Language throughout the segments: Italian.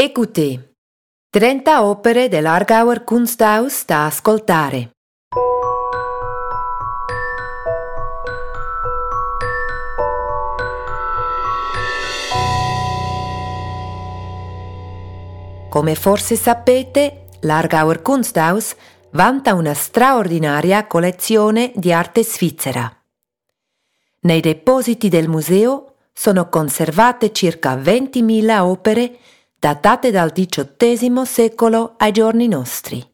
Écoutez. 30 opere dell'Argauer Kunsthaus da ascoltare. Come forse sapete, l'Argauer Kunsthaus vanta una straordinaria collezione di arte svizzera. Nei depositi del museo sono conservate circa 20.000 opere datate dal XVIII secolo ai giorni nostri.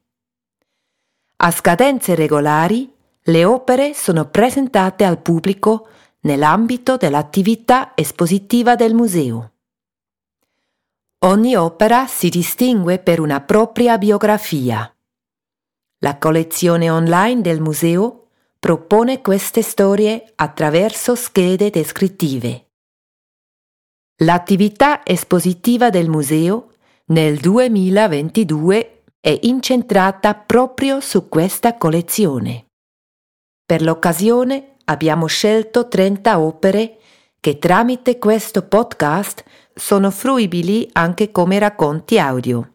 A scadenze regolari, le opere sono presentate al pubblico nell'ambito dell'attività espositiva del museo. Ogni opera si distingue per una propria biografia. La collezione online del museo propone queste storie attraverso schede descrittive. L'attività espositiva del museo nel 2022 è incentrata proprio su questa collezione. Per l'occasione abbiamo scelto 30 opere che tramite questo podcast sono fruibili anche come racconti audio.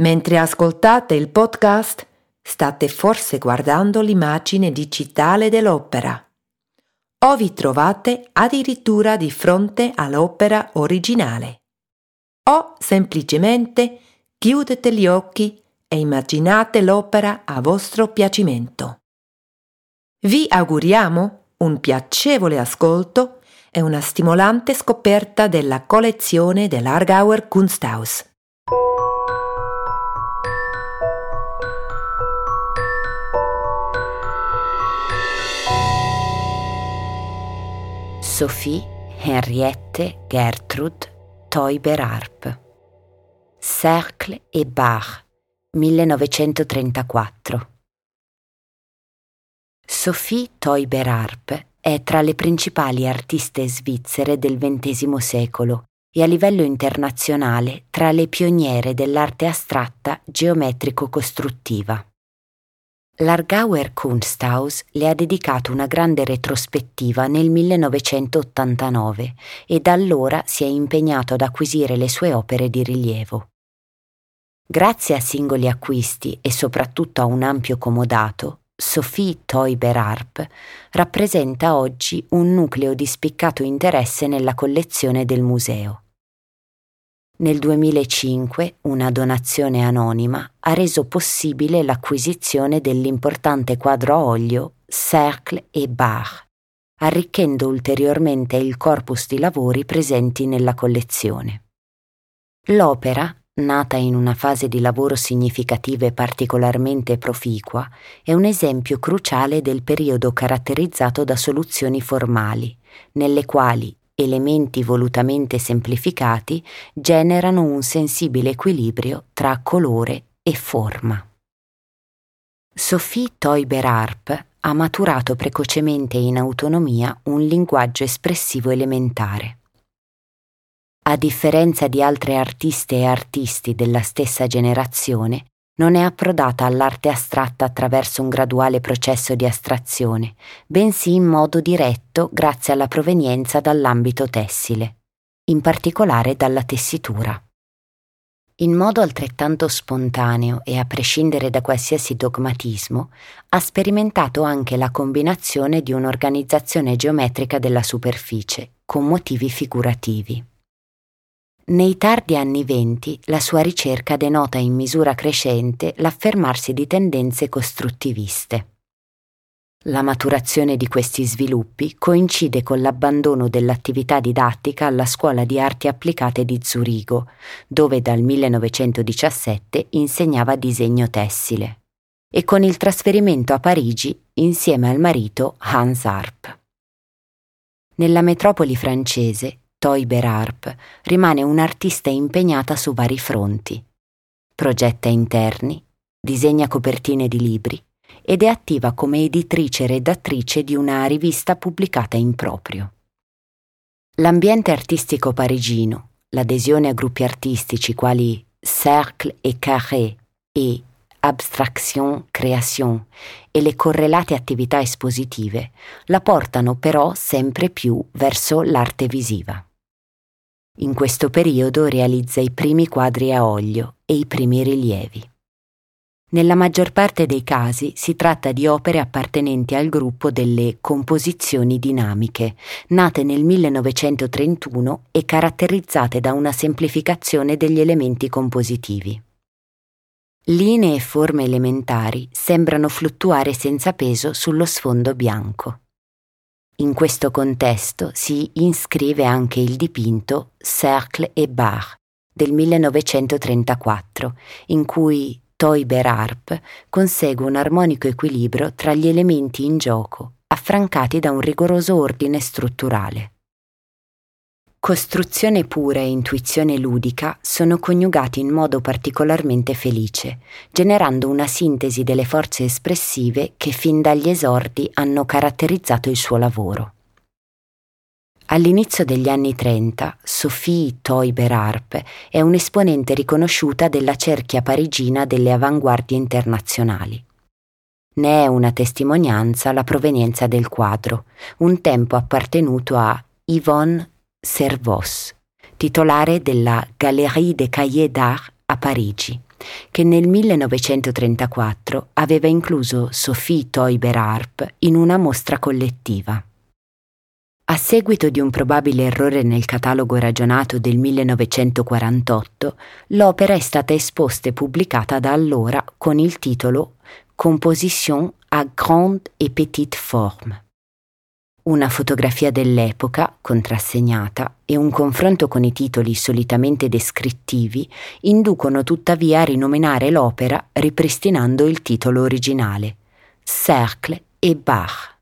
Mentre ascoltate il podcast, state forse guardando l'immagine digitale dell'opera o vi trovate addirittura di fronte all'opera originale. O semplicemente chiudete gli occhi e immaginate l'opera a vostro piacimento. Vi auguriamo un piacevole ascolto e una stimolante scoperta della collezione dell'Argauer Kunsthaus. Sophie Henriette Gertrude Teuber-Harp. Cercle et Bach, 1934. Sophie Teuber-Harp è tra le principali artiste svizzere del XX secolo e a livello internazionale tra le pioniere dell'arte astratta geometrico-costruttiva. L'Argauer Kunsthaus le ha dedicato una grande retrospettiva nel 1989 e da allora si è impegnato ad acquisire le sue opere di rilievo. Grazie a singoli acquisti e soprattutto a un ampio comodato, Sophie Teuber Harp rappresenta oggi un nucleo di spiccato interesse nella collezione del museo. Nel 2005 una donazione anonima ha reso possibile l'acquisizione dell'importante quadro a olio Cercle et Bach, arricchendo ulteriormente il corpus di lavori presenti nella collezione. L'opera, nata in una fase di lavoro significativa e particolarmente proficua, è un esempio cruciale del periodo caratterizzato da soluzioni formali, nelle quali elementi volutamente semplificati generano un sensibile equilibrio tra colore e forma. Sophie Teuber-Harp ha maturato precocemente in autonomia un linguaggio espressivo elementare. A differenza di altre artiste e artisti della stessa generazione, non è approdata all'arte astratta attraverso un graduale processo di astrazione, bensì in modo diretto grazie alla provenienza dall'ambito tessile, in particolare dalla tessitura. In modo altrettanto spontaneo e a prescindere da qualsiasi dogmatismo, ha sperimentato anche la combinazione di un'organizzazione geometrica della superficie con motivi figurativi. Nei tardi anni venti la sua ricerca denota in misura crescente l'affermarsi di tendenze costruttiviste. La maturazione di questi sviluppi coincide con l'abbandono dell'attività didattica alla Scuola di Arti Applicate di Zurigo, dove dal 1917 insegnava disegno tessile, e con il trasferimento a Parigi insieme al marito Hans Arp. Nella metropoli francese Toiber Harp rimane un'artista impegnata su vari fronti. Progetta interni, disegna copertine di libri ed è attiva come editrice e redattrice di una rivista pubblicata in proprio. L'ambiente artistico parigino, l'adesione a gruppi artistici quali Cercle et Carré e abstraction, création e le correlate attività espositive la portano però sempre più verso l'arte visiva. In questo periodo realizza i primi quadri a olio e i primi rilievi. Nella maggior parte dei casi si tratta di opere appartenenti al gruppo delle composizioni dinamiche, nate nel 1931 e caratterizzate da una semplificazione degli elementi compositivi. Linee e forme elementari sembrano fluttuare senza peso sullo sfondo bianco. In questo contesto si iscrive anche il dipinto Cercle et Bar del 1934, in cui Toiber Harp consegue un armonico equilibrio tra gli elementi in gioco, affrancati da un rigoroso ordine strutturale. Costruzione pura e intuizione ludica sono coniugati in modo particolarmente felice, generando una sintesi delle forze espressive che fin dagli esordi hanno caratterizzato il suo lavoro. All'inizio degli anni 30, Sophie Teuber-Harp è un'esponente riconosciuta della cerchia parigina delle avanguardie internazionali. Ne è una testimonianza la provenienza del quadro, un tempo appartenuto a Yvonne Servos, titolare della Galerie des Cahiers d'Art a Parigi, che nel 1934 aveva incluso Sophie Teuber-Harp in una mostra collettiva. A seguito di un probabile errore nel catalogo ragionato del 1948, l'opera è stata esposta e pubblicata da allora con il titolo Composition à grande et petite forme. Una fotografia dell'epoca, contrassegnata, e un confronto con i titoli solitamente descrittivi inducono tuttavia a rinominare l'opera ripristinando il titolo originale, Cercle et Bach.